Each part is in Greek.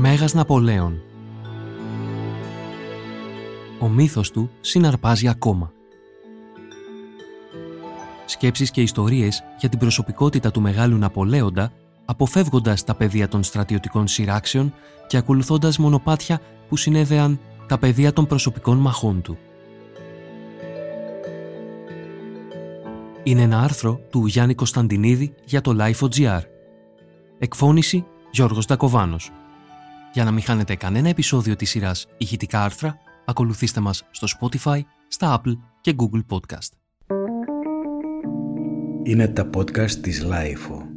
Μέγας Ναπολέων Ο μύθος του συναρπάζει ακόμα. Σκέψεις και ιστορίες για την προσωπικότητα του μεγάλου Ναπολέοντα αποφεύγοντας τα πεδία των στρατιωτικών σειράξεων και ακολουθώντας μονοπάτια που συνέδεαν τα πεδία των προσωπικών μαχών του. Είναι ένα άρθρο του Γιάννη Κωνσταντινίδη για το Life.gr. Εκφώνηση Γιώργος Ντακοβάνος. Για να μην χάνετε κανένα επεισόδιο της σειράς ηχητικά άρθρα, ακολουθήστε μας στο Spotify, στα Apple και Google Podcast. Είναι τα podcast της Life.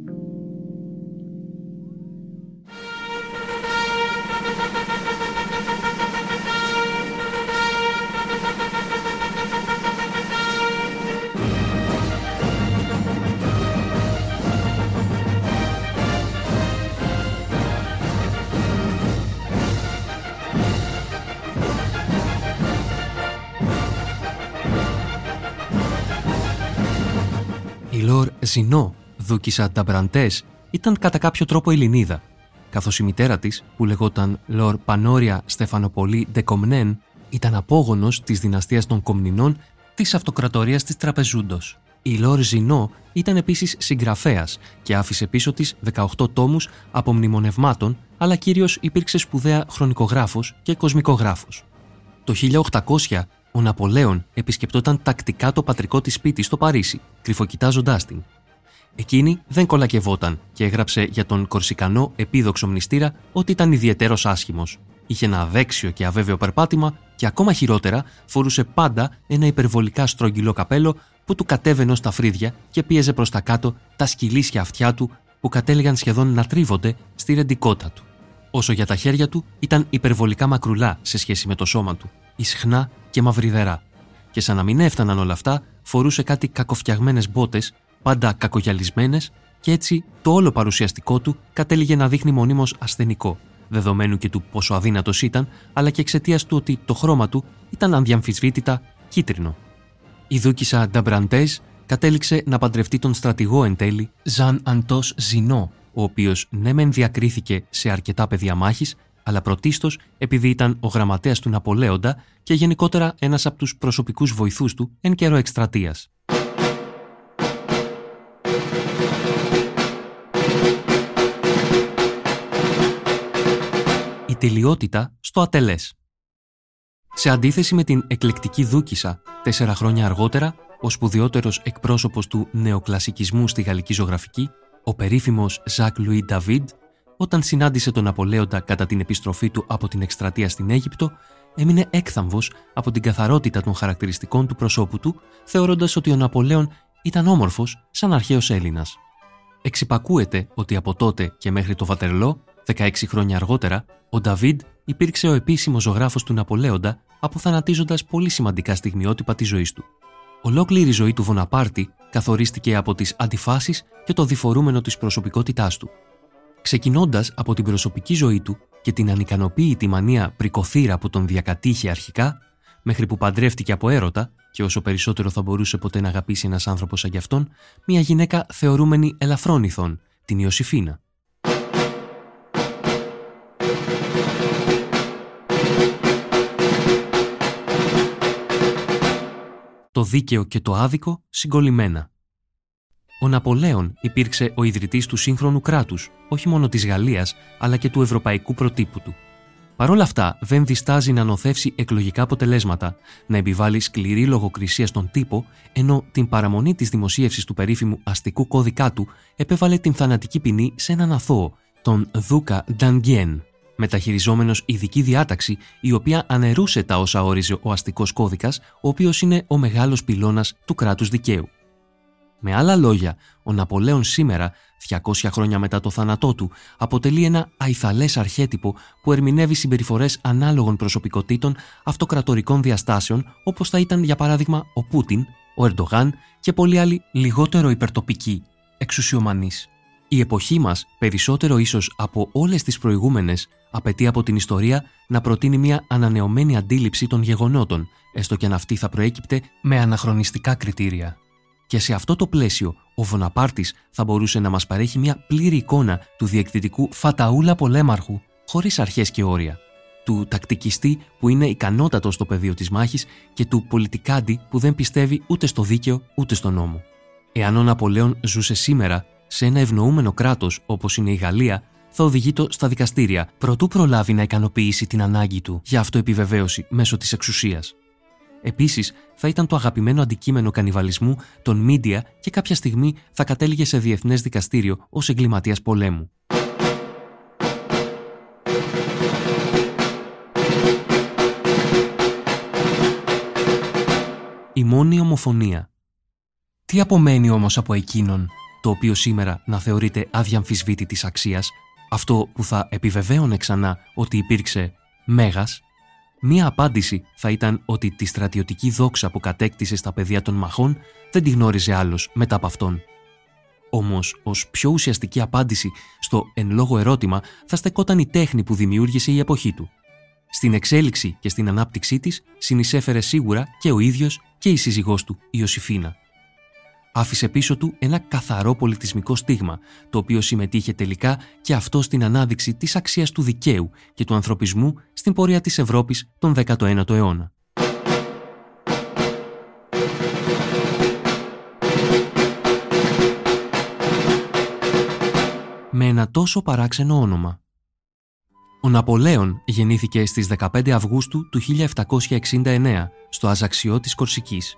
Ζινό, δούκισα Νταμπραντές, ήταν κατά κάποιο τρόπο Ελληνίδα, καθώς η μητέρα της, που λεγόταν Λόρ Πανόρια Στεφανοπολή Ντεκομνέν, ήταν απόγονος της δυναστείας των Κομνηνών της Αυτοκρατορίας της Τραπεζούντος. Η Λόρ Ζινό ήταν επίσης συγγραφέας και άφησε πίσω της 18 τόμους απομνημονευμάτων, αλλά κυρίως υπήρξε σπουδαία χρονικογράφος και κοσμικογράφος. Το 1800 ο Ναπολέον επισκεπτόταν τακτικά το πατρικό της σπίτι στο Παρίσι, κρυφοκοιτάζοντάς την. Εκείνη δεν κολακευόταν και έγραψε για τον κορσικανό επίδοξο μνηστήρα ότι ήταν ιδιαίτερος άσχημος. Είχε ένα αδέξιο και αβέβαιο περπάτημα και ακόμα χειρότερα φορούσε πάντα ένα υπερβολικά στρογγυλό καπέλο που του κατέβαινε ω τα φρύδια και πίεζε προς τα κάτω τα σκυλίσια αυτιά του που κατέληγαν σχεδόν να τρίβονται στη ρεντικότα του. Όσο για τα χέρια του ήταν υπερβολικά μακρουλά σε σχέση με το σώμα του, ισχνά και μαυριδερά. Και σαν να μην έφταναν όλα αυτά, φορούσε κάτι κακοφτιαγμένες μπότες, πάντα κακογιαλισμένες, και έτσι το όλο παρουσιαστικό του κατέληγε να δείχνει μονίμως ασθενικό, δεδομένου και του πόσο αδύνατος ήταν, αλλά και εξαιτίας του ότι το χρώμα του ήταν ανδιαμφισβήτητα κίτρινο. Η δούκισα Νταμπραντέζ κατέληξε να παντρευτεί τον στρατηγό εν τέλει Ζαν Αντός Ζινό, ο οποίος ναι μεν διακρίθηκε σε αρκετά πεδία μάχης, αλλά πρωτίστως επειδή ήταν ο γραμματέας του Ναπολέοντα και γενικότερα ένας από τους προσωπικούς βοηθούς του εν καιρό εκστρατείας. Η τελειότητα στο ατελές. Σε αντίθεση με την εκλεκτική δούκισα, τέσσερα χρόνια αργότερα, ο σπουδαιότερο εκπρόσωπος του νεοκλασικισμού στη γαλλική ζωγραφική, ο περίφημος Ζακ Λουί Νταβίδ, όταν συνάντησε τον Ναπολέοντα κατά την επιστροφή του από την εκστρατεία στην Αίγυπτο, έμεινε έκθαμβος από την καθαρότητα των χαρακτηριστικών του προσώπου του, θεωρώντας ότι ο Ναπολέον ήταν όμορφος σαν αρχαίος Έλληνας. Εξυπακούεται ότι από τότε και μέχρι το Βατερλό, 16 χρόνια αργότερα, ο Νταβίδ υπήρξε ο επίσημος ζωγράφος του Ναπολέοντα, αποθανατίζοντας πολύ σημαντικά στιγμιότυπα της ζωής του. Ολόκληρη η ζωή του Βοναπάρτη καθορίστηκε από τις αντιφάσεις και το διφορούμενο της προσωπικότητάς του. Ξεκινώντας από την προσωπική ζωή του και την ανικανοποίητη μανία πρικοθύρα που τον διακατήχε αρχικά, μέχρι που παντρεύτηκε από έρωτα και όσο περισσότερο θα μπορούσε ποτέ να αγαπήσει ένας άνθρωπος σαν κι αυτόν, μια γυναίκα θεωρούμενη ελαφρόνηθον, την Ιωσήφίνα. Το δίκαιο και το άδικο συγκολλημένα. Ο Ναπολέον υπήρξε ο ιδρυτής του σύγχρονου κράτους, όχι μόνο της Γαλλίας, αλλά και του ευρωπαϊκού προτύπου του. Παρ' όλα αυτά, δεν διστάζει να νοθεύσει εκλογικά αποτελέσματα, να επιβάλλει σκληρή λογοκρισία στον τύπο, ενώ την παραμονή της δημοσίευσης του περίφημου αστικού κώδικά του επέβαλε την θανατική ποινή σε έναν αθώο, τον Δούκα Ντανγκιέν, μεταχειριζόμενος ειδική διάταξη η οποία αναιρούσε τα όσα όριζε ο αστικός κώδικας, ο οποίος είναι ο μεγάλος πυλώνας του κράτους δικαίου. Με άλλα λόγια, ο Ναπολέον σήμερα, 200 χρόνια μετά το θάνατό του, αποτελεί ένα αϊθαλέ αρχέτυπο που ερμηνεύει συμπεριφορές ανάλογων προσωπικότητων αυτοκρατορικών διαστάσεων, όπως θα ήταν για παράδειγμα ο Πούτιν, ο Ερντογάν και πολλοί άλλοι λιγότερο υπερτοπικοί, εξουσιομανείς. Η εποχή μας, περισσότερο ίσως από όλες τις προηγούμενες, απαιτεί από την ιστορία να προτείνει μια ανανεωμένη αντίληψη των γεγονότων, έστω και αν αυτή θα προέκυπτε με αναχρονιστικά κριτήρια. Και σε αυτό το πλαίσιο, ο Βοναπάρτης θα μπορούσε να μας παρέχει μια πλήρη εικόνα του διεκδυτικού φαταούλα πολέμαρχου, χωρίς αρχές και όρια. Του τακτικιστή που είναι ικανότατος στο πεδίο της μάχης και του πολιτικάντη που δεν πιστεύει ούτε στο δίκαιο ούτε στο νόμο. Εάν ο Ναπολέον ζούσε σήμερα σε ένα ευνοούμενο κράτος όπως είναι η Γαλλία, θα οδηγεί το στα δικαστήρια, προτού προλάβει να ικανοποιήσει την ανάγκη του για αυτοεπιβεβαίωση μέσω της εξουσίας. Επίσης, θα ήταν το αγαπημένο αντικείμενο κανιβαλισμού των μίντια και κάποια στιγμή θα κατέληγε σε διεθνές δικαστήριο ως εγκληματίας πολέμου. Η μόνη ομοφωνία. Τι απομένει όμως από εκείνον, το οποίο σήμερα να θεωρείται αδιαμφισβήτητης αξίας, αυτό που θα επιβεβαίωνε ξανά ότι υπήρξε μέγας, μία απάντηση θα ήταν ότι τη στρατιωτική δόξα που κατέκτησε στα πεδία των μαχών δεν τη γνώριζε άλλος μετά από αυτόν. Όμως, ως πιο ουσιαστική απάντηση στο εν λόγω ερώτημα θα στεκόταν η τέχνη που δημιούργησε η εποχή του. Στην εξέλιξη και στην ανάπτυξή της συνεισέφερε σίγουρα και ο ίδιος και η σύζυγός του, η Ιωσήφίνα άφησε πίσω του ένα καθαρό πολιτισμικό στίγμα, το οποίο συμμετείχε τελικά και αυτό στην ανάδειξη της αξίας του δικαίου και του ανθρωπισμού στην πορεία της Ευρώπης τον 19ο αιώνα. Με ένα τόσο παράξενο όνομα. Ο Ναπολέον γεννήθηκε στις 15 Αυγούστου του 1769 στο Αζαξιό της Κορσικής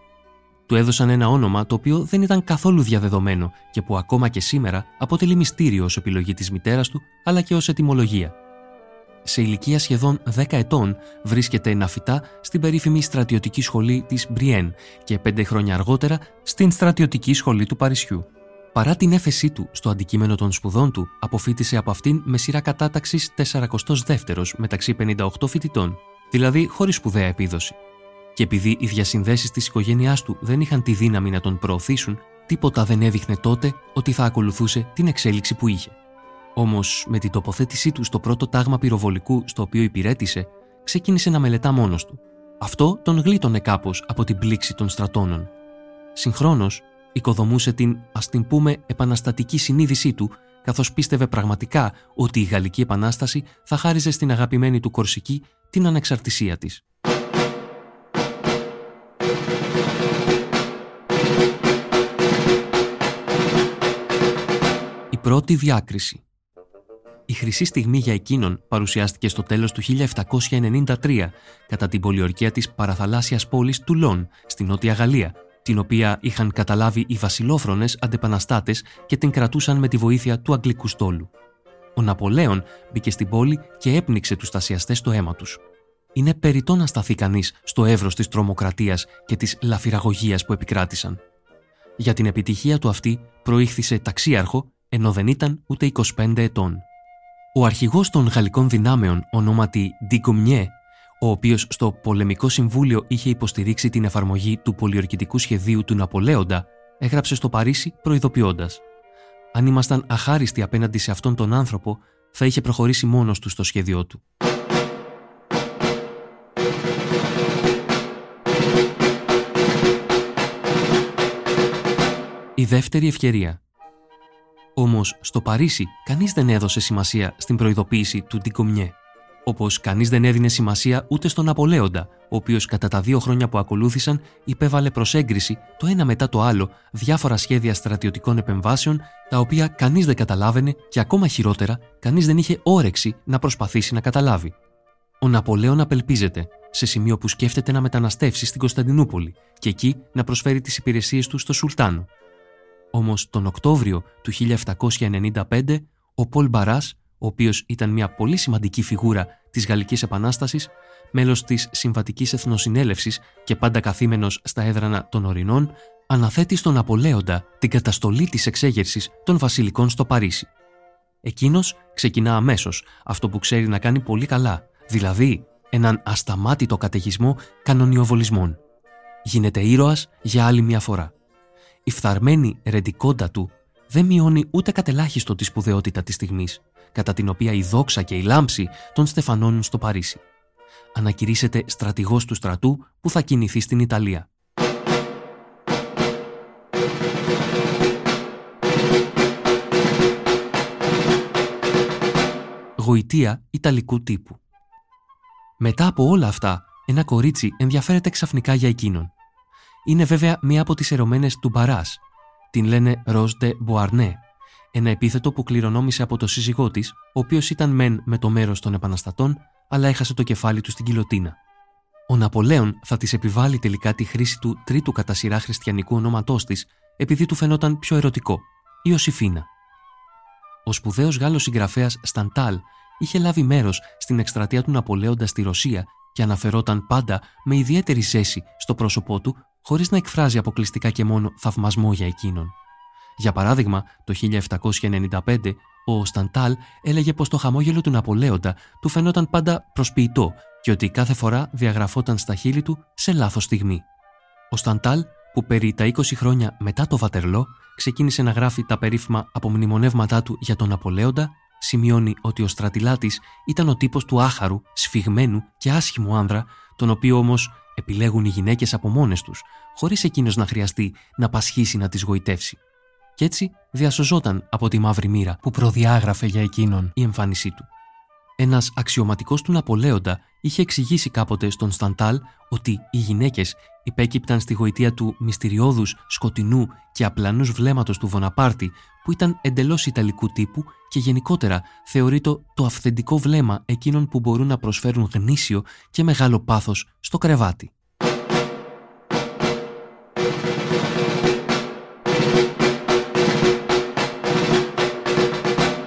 του έδωσαν ένα όνομα το οποίο δεν ήταν καθόλου διαδεδομένο και που ακόμα και σήμερα αποτελεί μυστήριο ως επιλογή της μητέρας του αλλά και ως ετυμολογία. Σε ηλικία σχεδόν 10 ετών βρίσκεται να φυτά στην περίφημη στρατιωτική σχολή της Μπριέν και πέντε χρόνια αργότερα στην στρατιωτική σχολή του Παρισιού. Παρά την έφεσή του στο αντικείμενο των σπουδών του, αποφύτησε από αυτήν με σειρά κατάταξης 42ο μεταξύ 58 φοιτητών, δηλαδή χωρίς σπουδαία επίδοση και επειδή οι διασυνδέσεις της οικογένειάς του δεν είχαν τη δύναμη να τον προωθήσουν, τίποτα δεν έδειχνε τότε ότι θα ακολουθούσε την εξέλιξη που είχε. Όμως, με την τοποθέτησή του στο πρώτο τάγμα πυροβολικού στο οποίο υπηρέτησε, ξεκίνησε να μελετά μόνος του. Αυτό τον γλίτωνε κάπως από την πλήξη των στρατώνων. Συγχρόνως, οικοδομούσε την, ας την πούμε, επαναστατική συνείδησή του, καθώς πίστευε πραγματικά ότι η Γαλλική Επανάσταση θα χάριζε στην αγαπημένη του Κορσική την ανεξαρτησία της. Πρώτη διάκριση. Η χρυσή στιγμή για εκείνον παρουσιάστηκε στο τέλος του 1793 κατά την πολιορκία της παραθαλάσσιας πόλης Τουλόν στη Νότια Γαλλία, την οποία είχαν καταλάβει οι βασιλόφρονες αντεπαναστάτες και την κρατούσαν με τη βοήθεια του Αγγλικού στόλου. Ο Ναπολέον μπήκε στην πόλη και έπνιξε τους στασιαστές στο αίμα τους. Είναι περιττό να σταθεί κανείς στο εύρος της τρομοκρατίας και της λαφυραγωγίας που επικράτησαν. Για την επιτυχία του αυτή προήχθησε ταξίαρχο ενώ δεν ήταν ούτε 25 ετών. Ο αρχηγός των γαλλικών δυνάμεων, ονόματι Ντικομιέ, ο οποίος στο πολεμικό συμβούλιο είχε υποστηρίξει την εφαρμογή του πολιορκητικού σχεδίου του Ναπολέοντα, έγραψε στο Παρίσι προειδοποιώντας. Αν ήμασταν αχάριστοι απέναντι σε αυτόν τον άνθρωπο, θα είχε προχωρήσει μόνος του στο σχέδιό του. Η δεύτερη ευκαιρία Όμως στο Παρίσι κανείς δεν έδωσε σημασία στην προειδοποίηση του Ντικομιέ. Όπως κανείς δεν έδινε σημασία ούτε στον Απολέοντα, ο οποίος κατά τα δύο χρόνια που ακολούθησαν υπέβαλε προς έγκριση το ένα μετά το άλλο διάφορα σχέδια στρατιωτικών επεμβάσεων, τα οποία κανείς δεν καταλάβαινε και ακόμα χειρότερα, κανείς δεν είχε όρεξη να προσπαθήσει να καταλάβει. Ο Ναπολέον απελπίζεται, σε σημείο που σκέφτεται να μεταναστεύσει στην Κωνσταντινούπολη και εκεί να προσφέρει τις υπηρεσίες του στο Σουλτάνο. Όμως τον Οκτώβριο του 1795 ο Πολ Μπαράς, ο οποίος ήταν μια πολύ σημαντική φιγούρα της Γαλλικής Επανάστασης, μέλος της Συμβατικής Εθνοσυνέλευσης και πάντα καθήμενος στα έδρανα των Ορεινών, αναθέτει στον Απολέοντα την καταστολή της εξέγερσης των βασιλικών στο Παρίσι. Εκείνος ξεκινά αμέσως αυτό που ξέρει να κάνει πολύ καλά, δηλαδή έναν ασταμάτητο καταιγισμό κανονιοβολισμών. Γίνεται ήρωας για άλλη μια φορά η φθαρμένη ρεντικόντα του δεν μειώνει ούτε κατελάχιστο τη σπουδαιότητα της στιγμής, κατά την οποία η δόξα και η λάμψη τον στεφανώνουν στο Παρίσι. Ανακηρύσσεται στρατηγός του στρατού που θα κινηθεί στην Ιταλία. γοητεία Ιταλικού τύπου. Μετά από όλα αυτά, ένα κορίτσι ενδιαφέρεται ξαφνικά για εκείνον. Είναι βέβαια μία από τις ερωμένες του Μπαράς. Την λένε Ροζ de Μποαρνέ, ένα επίθετο που κληρονόμησε από το σύζυγό της, ο οποίος ήταν μεν με το μέρος των επαναστατών, αλλά έχασε το κεφάλι του στην κοιλωτίνα. Ο Ναπολέον θα της επιβάλει τελικά τη χρήση του τρίτου κατά σειρά χριστιανικού ονόματός της, επειδή του φαινόταν πιο ερωτικό, η Οσυφίνα. Ο σπουδαίος Γάλλος συγγραφέας Σταντάλ είχε λάβει μέρος στην εκστρατεία του Ναπολέοντα στη Ρωσία και αναφερόταν πάντα με ιδιαίτερη ζέση στο πρόσωπό του, χωρίς να εκφράζει αποκλειστικά και μόνο θαυμασμό για εκείνον. Για παράδειγμα, το 1795 ο Σταντάλ έλεγε πως το χαμόγελο του Ναπολέοντα του φαινόταν πάντα προσποιητό και ότι κάθε φορά διαγραφόταν στα χείλη του σε λάθος στιγμή. Ο Σταντάλ, που περί τα 20 χρόνια μετά το Βατερλό ξεκίνησε να γράφει τα περίφημα απομνημονεύματά του για τον Ναπολέοντα, σημειώνει ότι ο στρατηλάτης ήταν ο τύπος του άχαρου, σφιγμένου και άσχημου άνδρα, τον οποίο όμως επιλέγουν οι γυναίκες από μόνες τους, χωρίς εκείνος να χρειαστεί να πασχίσει να τις γοητεύσει. Κι έτσι διασωζόταν από τη μαύρη μοίρα που προδιάγραφε για εκείνον η εμφάνισή του. Ένας αξιωματικός του Ναπολέοντα είχε εξηγήσει κάποτε στον Σταντάλ ότι οι γυναίκες υπέκυπταν στη γοητεία του μυστηριώδους, σκοτεινού και απλανούς βλέμματος του Βοναπάρτη, που ήταν εντελώς ιταλικού τύπου και γενικότερα θεωρείται το αυθεντικό βλέμμα εκείνων που μπορούν να προσφέρουν γνήσιο και μεγάλο πάθος στο κρεβάτι.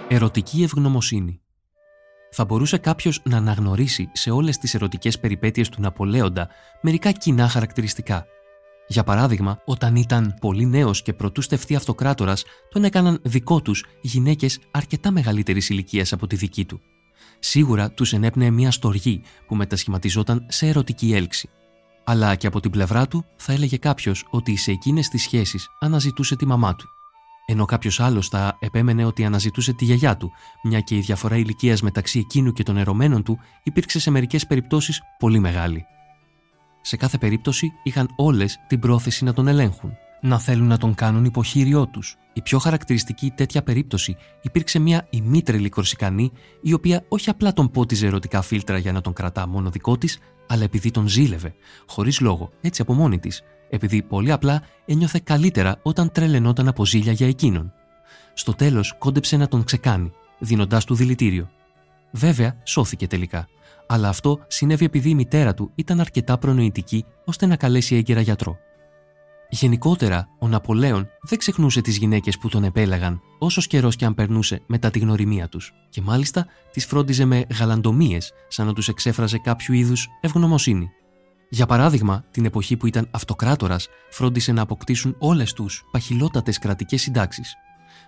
Ερωτική ευγνωμοσύνη θα μπορούσε κάποιος να αναγνωρίσει σε όλες τις ερωτικές περιπέτειες του Ναπολέοντα μερικά κοινά χαρακτηριστικά. Για παράδειγμα, όταν ήταν πολύ νέος και προτού στεφτεί αυτοκράτορας, τον έκαναν δικό τους γυναίκες αρκετά μεγαλύτερης ηλικίας από τη δική του. Σίγουρα τους ενέπνεε μια στοργή που μετασχηματιζόταν σε ερωτική έλξη. Αλλά και από την πλευρά του θα έλεγε κάποιος ότι σε εκείνες τις σχέσεις αναζητούσε τη μαμά του ενώ κάποιος άλλος θα επέμενε ότι αναζητούσε τη γιαγιά του, μια και η διαφορά ηλικίας μεταξύ εκείνου και των ερωμένων του υπήρξε σε μερικές περιπτώσεις πολύ μεγάλη. Σε κάθε περίπτωση είχαν όλες την πρόθεση να τον ελέγχουν, να θέλουν να τον κάνουν υποχείριό τους. Η πιο χαρακτηριστική τέτοια περίπτωση υπήρξε μια ημίτρελη κορσικανή, η οποία όχι απλά τον πότιζε ερωτικά φίλτρα για να τον κρατά μόνο δικό της, αλλά επειδή τον ζήλευε, χωρίς λόγο, έτσι από μόνη της, επειδή πολύ απλά ένιωθε καλύτερα όταν τρελαινόταν από ζήλια για εκείνον. Στο τέλος κόντεψε να τον ξεκάνει, δίνοντάς του δηλητήριο. Βέβαια, σώθηκε τελικά, αλλά αυτό συνέβη επειδή η μητέρα του ήταν αρκετά προνοητική ώστε να καλέσει έγκαιρα γιατρό. Γενικότερα, ο Ναπολέον δεν ξεχνούσε τις γυναίκες που τον επέλεγαν, όσος καιρός και αν περνούσε μετά τη γνωριμία τους, και μάλιστα τις φρόντιζε με γαλαντομίες, σαν να τους εξέφραζε κάποιο είδους ευγνωμοσύνη. Για παράδειγμα, την εποχή που ήταν αυτοκράτορας, φρόντισε να αποκτήσουν όλες τους παχυλότατες κρατικές συντάξεις.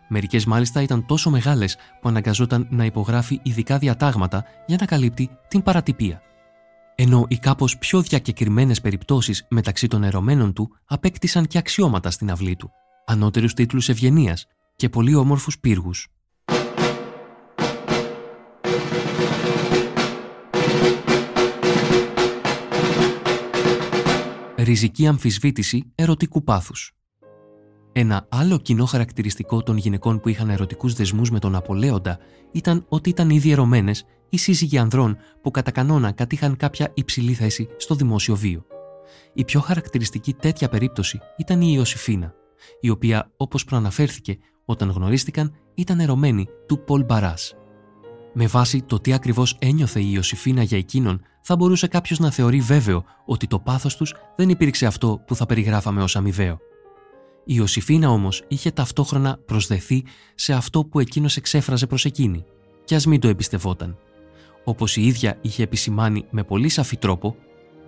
Μερικές μάλιστα ήταν τόσο μεγάλες που αναγκαζόταν να υπογράφει ειδικά διατάγματα για να καλύπτει την παρατυπία. Ενώ οι κάπως πιο διακεκριμένες περιπτώσεις μεταξύ των ερωμένων του απέκτησαν και αξιώματα στην αυλή του, ανώτερους τίτλους ευγενίας και πολύ όμορφους πύργους. Ριζική αμφισβήτηση ερωτικού πάθους. Ένα άλλο κοινό χαρακτηριστικό των γυναικών που είχαν ερωτικούς δεσμούς με τον Απολέοντα ήταν ότι ήταν ήδη ερωμένες ή σύζυγοι ανδρών που κατά κανόνα κατήχαν κάποια υψηλή θέση στο δημόσιο βίο. Η πιο χαρακτηριστική τέτοια περίπτωση ήταν η Ιωσήφίνα, η οποία, όπως προαναφέρθηκε, όταν γνωρίστηκαν ήταν ερωμένη του Πολ Μπαράς. Με βάση το τι ακριβώς ένιωθε η Ιωσήφίνα για εκείνον, θα μπορούσε κάποιος να θεωρεί βέβαιο ότι το πάθος τους δεν υπήρξε αυτό που θα περιγράφαμε ως αμοιβαίο. Η Ιωσήφίνα όμως είχε ταυτόχρονα προσδεθεί σε αυτό που εκείνος εξέφραζε προς εκείνη, κι ας μην το εμπιστευόταν. Όπως η ίδια είχε επισημάνει με πολύ σαφή τρόπο,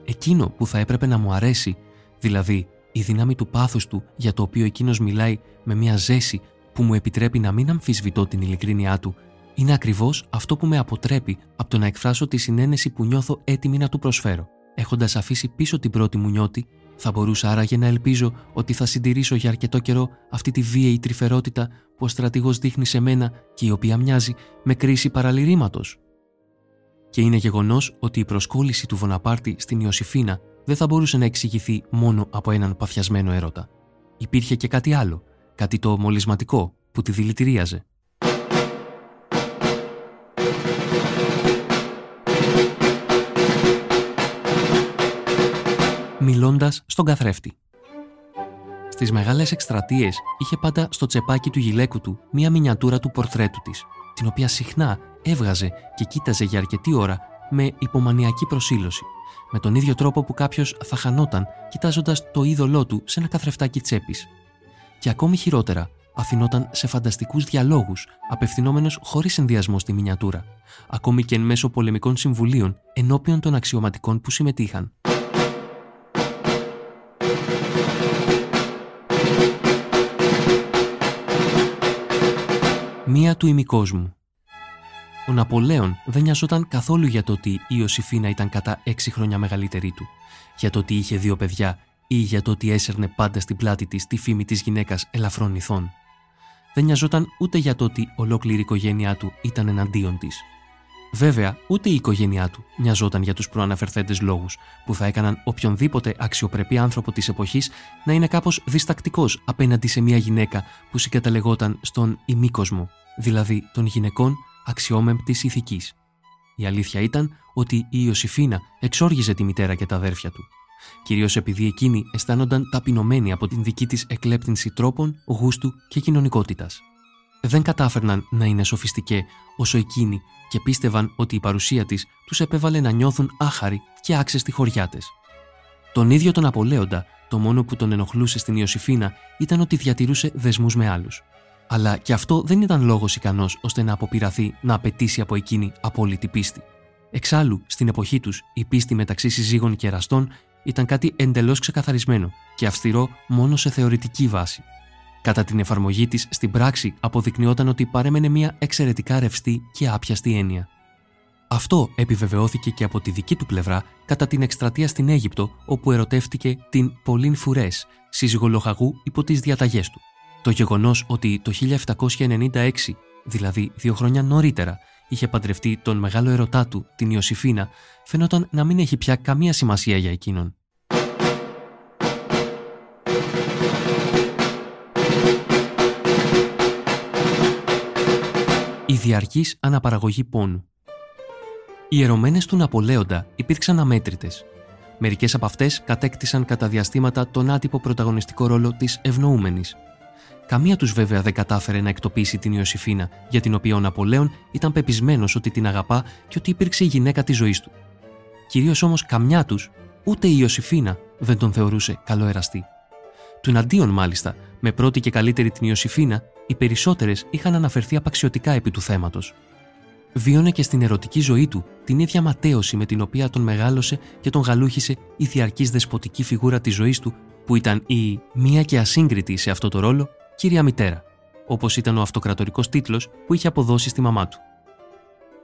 εκείνο που θα έπρεπε να μου αρέσει, δηλαδή η δύναμη του πάθους του για το οποίο εκείνος μιλάει με μια ζέση που μου επιτρέπει να μην αμφισβητώ την ειλικρίνειά του είναι ακριβώς αυτό που με αποτρέπει από το να εκφράσω τη συνένεση που νιώθω έτοιμη να του προσφέρω. Έχοντας αφήσει πίσω την πρώτη μου νιώτη, θα μπορούσα άραγε να ελπίζω ότι θα συντηρήσω για αρκετό καιρό αυτή τη βίαιη τρυφερότητα που ο στρατηγός δείχνει σε μένα και η οποία μοιάζει με κρίση παραλυρήματος. Και είναι γεγονός ότι η προσκόλληση του Βοναπάρτη στην Ιωσήφίνα δεν θα μπορούσε να εξηγηθεί μόνο από έναν παθιασμένο έρωτα. Υπήρχε και κάτι άλλο, κάτι το μολυσματικό που τη δηλητηρίαζε. Μιλώντας στον καθρέφτη. Στις μεγάλες εκστρατείες είχε πάντα στο τσεπάκι του γυλαίκου του μία μινιατούρα του πορτρέτου της, την οποία συχνά έβγαζε και κοίταζε για αρκετή ώρα με υπομανιακή προσήλωση, με τον ίδιο τρόπο που κάποιος θα χανόταν κοιτάζοντας το είδωλό του σε ένα καθρεφτάκι τσέπης. Και ακόμη χειρότερα, αφινόταν σε φανταστικούς διαλόγους, απευθυνόμενος χωρίς ενδιασμό στη μινιατούρα, ακόμη και εν μέσω πολεμικών συμβουλίων ενώπιον των αξιωματικών που συμμετείχαν. Μία του ημικόσμου. Ο Ναπολέον δεν νοιαζόταν καθόλου για το ότι η Ιωσήφίνα ήταν κατά έξι χρόνια μεγαλύτερη του, για το ότι είχε δύο παιδιά ή για το ότι έσερνε πάντα στην πλάτη της τη φήμη της γυναίκας ελαφρών ηθών. Δεν νοιαζόταν ούτε για το ότι ολόκληρη η οικογένειά του ήταν εναντίον της. Βέβαια, ούτε η οικογένειά του νοιαζόταν για τους προαναφερθέντες λόγους που θα έκαναν οποιονδήποτε αξιοπρεπή άνθρωπο της εποχής να είναι κάπως διστακτικός απέναντι σε μια γυναίκα που συγκαταλεγόταν στον ημίκοσμο, δηλαδή των γυναικών αξιόμεμπτης ηθικής. Η αλήθεια ήταν ότι η Ιωσήφίνα εξόργιζε τη μητέρα και τα αδέρφια του. Κυρίως επειδή εκείνοι αισθάνονταν ταπεινωμένοι από την δική της εκλέπτυνση τρόπων, γούστου και κοινωνικότητας. Δεν κατάφερναν να είναι σοφιστικέ όσο εκείνοι και πίστευαν ότι η παρουσία της τους επέβαλε να νιώθουν άχαροι και άξεστοι χωριάτες. Τον ίδιο τον Απολέοντα, το μόνο που τον ενοχλούσε στην Ιωσήφίνα ήταν ότι διατηρούσε δεσμούς με άλλους. Αλλά και αυτό δεν ήταν λόγος ικανός ώστε να αποπειραθεί να απαιτήσει από εκείνη απόλυτη πίστη. Εξάλλου, στην εποχή τους, η πίστη μεταξύ συζύγων και εραστών ήταν κάτι εντελώς ξεκαθαρισμένο και αυστηρό μόνο σε θεωρητική βάση. Κατά την εφαρμογή της στην πράξη, αποδεικνυόταν ότι παρέμενε μια εξαιρετικά ρευστή και άπιαστη έννοια. Αυτό επιβεβαιώθηκε και από τη δική του πλευρά κατά την εκστρατεία στην Αίγυπτο, όπου ερωτεύτηκε την Πολύν Φουρές, σύζυγο λοχαγού υπό τις διαταγές του. Το γεγονός ότι το 1796, δηλαδή δύο χρόνια νωρίτερα, είχε παντρευτεί τον μεγάλο ερωτά του, την Ιωσήφίνα, φαινόταν να μην έχει πια καμία σημασία για εκείνον. Η διαρκής αναπαραγωγή πόνου Οι ερωμένες του Ναπολέοντα υπήρξαν αμέτρητες. Μερικές από αυτές κατέκτησαν κατά διαστήματα τον άτυπο πρωταγωνιστικό ρόλο της ευνοούμενης, Καμία τους βέβαια δεν κατάφερε να εκτοπίσει την Ιωσήφίνα, για την οποία ο Ναπολέον ήταν πεπισμένος ότι την αγαπά και ότι υπήρξε η γυναίκα της ζωής του. Κυρίως όμως καμιά τους, ούτε η Ιωσήφίνα δεν τον θεωρούσε καλό εραστή. Του εναντίον, μάλιστα, με πρώτη και καλύτερη την Ιωσήφίνα, οι περισσότερες είχαν αναφερθεί απαξιωτικά επί του θέματος. Βίωνε και στην ερωτική ζωή του την ίδια ματέωση με την οποία τον μεγάλωσε και τον γαλούχησε η διαρκής δεσποτική φιγούρα της ζωής του, που ήταν η μία και ασύγκριτη σε αυτό το ρόλο κύρια μητέρα, όπως ήταν ο αυτοκρατορικός τίτλος που είχε αποδώσει στη μαμά του.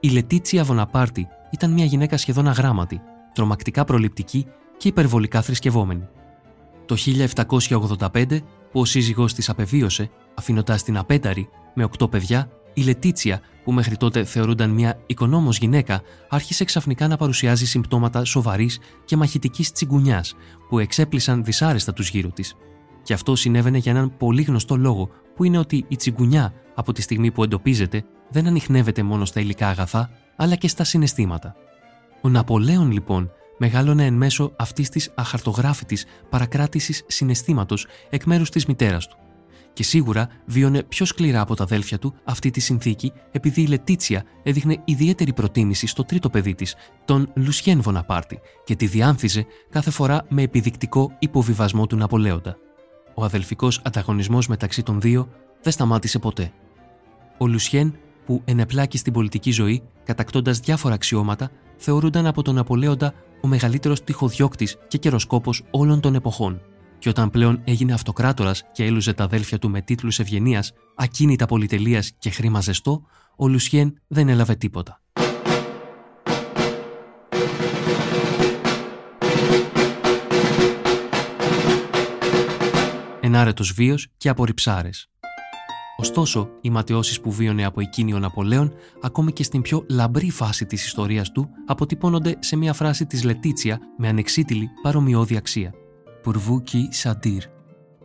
Η Λετίτσια Βοναπάρτη ήταν μια γυναίκα σχεδόν αγράμματη, τρομακτικά προληπτική και υπερβολικά θρησκευόμενη. Το 1785, που ο σύζυγός της απεβίωσε, αφήνοντα την απέταρη με οκτώ παιδιά, η Λετίτσια, που μέχρι τότε θεωρούνταν μια οικονόμο γυναίκα, άρχισε ξαφνικά να παρουσιάζει συμπτώματα σοβαρής και μαχητικής τσιγκουνιάς, που εξέπλησαν δυσάρεστα τους γύρω της. Και αυτό συνέβαινε για έναν πολύ γνωστό λόγο, που είναι ότι η τσιγκουνιά, από τη στιγμή που εντοπίζεται, δεν ανοιχνεύεται μόνο στα υλικά αγαθά, αλλά και στα συναισθήματα. Ο Ναπολέον, λοιπόν, μεγάλωνε εν μέσω αυτής της αχαρτογράφητης παρακράτησης συναισθήματος εκ μέρους της μητέρας του. Και σίγουρα βίωνε πιο σκληρά από τα αδέλφια του αυτή τη συνθήκη, επειδή η Λετίτσια έδειχνε ιδιαίτερη προτίμηση στο τρίτο παιδί της, τον Λουσιέν Βοναπάρτη, και τη διάνθιζε κάθε φορά με επιδεικτικό υποβιβασμό του Ναπολέοντα ο αδελφικός ανταγωνισμός μεταξύ των δύο δεν σταμάτησε ποτέ. Ο Λουσιέν, που ενεπλάκη στην πολιτική ζωή, κατακτώντας διάφορα αξιώματα, θεωρούνταν από τον Απολέοντα ο μεγαλύτερος τυχοδιώκτης και καιροσκόπος όλων των εποχών. Και όταν πλέον έγινε αυτοκράτορας και έλουζε τα αδέλφια του με τίτλους ευγενίας, ακίνητα πολυτελείας και χρήμα ζεστό, ο Λουσιέν δεν έλαβε τίποτα. Ενάρετο βίο και απορριψάρε. Ωστόσο, οι ματαιώσεις που βίωνε από εκείνη ο Ναπολέον, ακόμη και στην πιο λαμπρή φάση της ιστορίας του, αποτυπώνονται σε μια φράση της Λετίτσια με ανεξίτηλη παρομοιώδη αξία. Πουρβούκι Σαντήρ.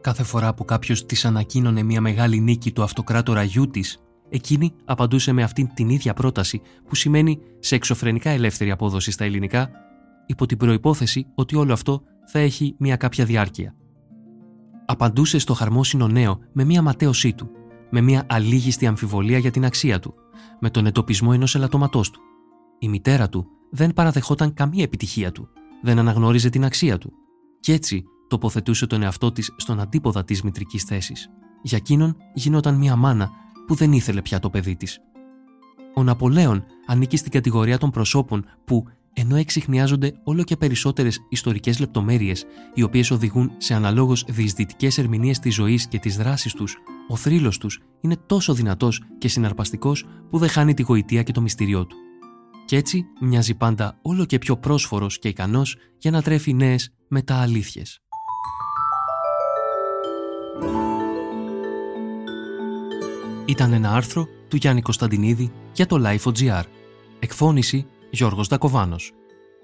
Κάθε φορά που κάποιος της ανακοίνωνε μια μεγάλη νίκη του αυτοκράτορα γιού της, εκείνη απαντούσε με αυτήν την ίδια πρόταση που σημαίνει σε εξωφρενικά ελεύθερη απόδοση στα ελληνικά, υπό την προπόθεση ότι όλο αυτό θα έχει μια κάποια διάρκεια. Απαντούσε στο χαρμόσυνο νέο με μια ματέωσή του, με μια αλήγιστη αμφιβολία για την αξία του, με τον ετοπισμό ενός ελαττώματό του. Η μητέρα του δεν παραδεχόταν καμία επιτυχία του, δεν αναγνώριζε την αξία του. Κι έτσι τοποθετούσε τον εαυτό της στον αντίποδα της μητρικής θέσης. Για εκείνον γινόταν μια μάνα που δεν ήθελε πια το παιδί της. Ο Ναπολέον ανήκει στην κατηγορία των προσώπων που, ενώ εξηχνιάζονται όλο και περισσότερες ιστορικές λεπτομέρειες, οι οποίες οδηγούν σε αναλόγως διεισδυτικές ερμηνείες της ζωής και της δράσης τους, ο θρύλος τους είναι τόσο δυνατός και συναρπαστικός που δεν χάνει τη γοητεία και το μυστηριό του. Κι έτσι μοιάζει πάντα όλο και πιο πρόσφορος και ικανός για να τρέφει νέες μετααλήθειες. Ήταν ένα άρθρο του Γιάννη Κωνσταντινίδη για το Life.gr. Εκφώνηση Γιώργος Δακοβάνος.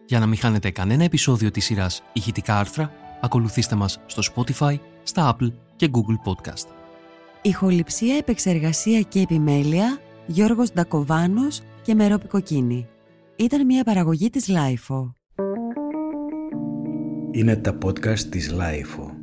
Για να μην χάνετε κανένα επεισόδιο της σειράς ηχητικά άρθρα, ακολουθήστε μας στο Spotify, στα Apple και Google Podcast. Ηχοληψία, επεξεργασία και επιμέλεια Γιώργος Ντακοβάνος και Μερόπη Κοκκίνη. Ήταν μια παραγωγή της Lifeo. Είναι τα podcast της Lifeo.